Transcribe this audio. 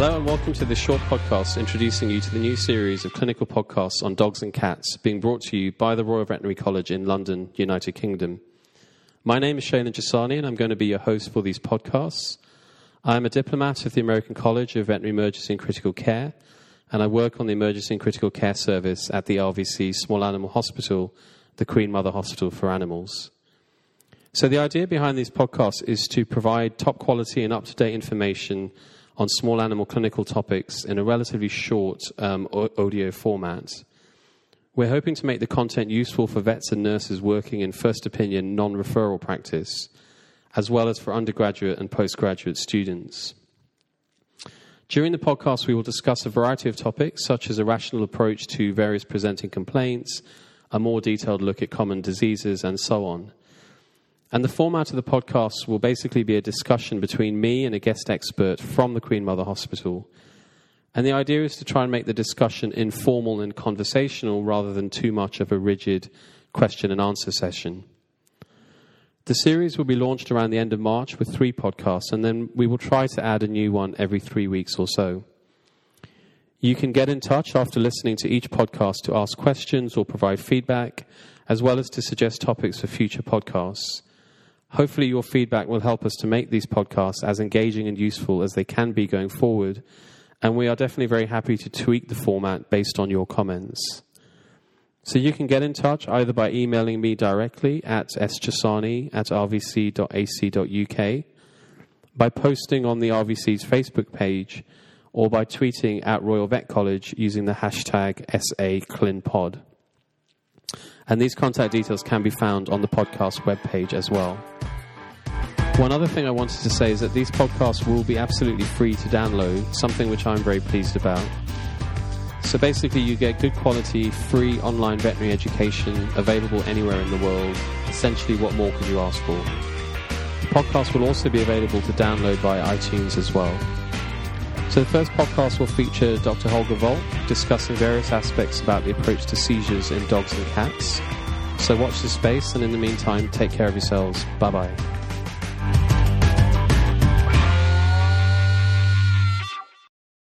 Hello and welcome to this short podcast introducing you to the new series of clinical podcasts on dogs and cats being brought to you by the Royal Veterinary College in London, United Kingdom. My name is Shailen Jasani and I'm going to be your host for these podcasts. I am a diplomate of the American College of Veterinary Emergency and Critical Care and I work on the Emergency and Critical Care Service at the RVC Small Animal Hospital, the Queen Mother Hospital for Animals. So, the idea behind these podcasts is to provide top quality and up to date information on small animal clinical topics in a relatively short um, audio format. We're hoping to make the content useful for vets and nurses working in first opinion non referral practice, as well as for undergraduate and postgraduate students. During the podcast, we will discuss a variety of topics, such as a rational approach to various presenting complaints, a more detailed look at common diseases, and so on. And the format of the podcast will basically be a discussion between me and a guest expert from the Queen Mother Hospital. And the idea is to try and make the discussion informal and conversational rather than too much of a rigid question and answer session. The series will be launched around the end of March with three podcasts, and then we will try to add a new one every three weeks or so. You can get in touch after listening to each podcast to ask questions or provide feedback, as well as to suggest topics for future podcasts. Hopefully, your feedback will help us to make these podcasts as engaging and useful as they can be going forward. And we are definitely very happy to tweak the format based on your comments. So you can get in touch either by emailing me directly at sjasani at rvc.ac.uk, by posting on the RVC's Facebook page, or by tweeting at Royal Vet College using the hashtag SAClinPod. And these contact details can be found on the podcast webpage as well. One other thing I wanted to say is that these podcasts will be absolutely free to download, something which I'm very pleased about. So basically, you get good quality, free online veterinary education available anywhere in the world. Essentially, what more could you ask for? The podcast will also be available to download via iTunes as well. So the first podcast will feature Dr. Holger Volk discussing various aspects about the approach to seizures in dogs and cats. So watch this space, and in the meantime, take care of yourselves. Bye bye.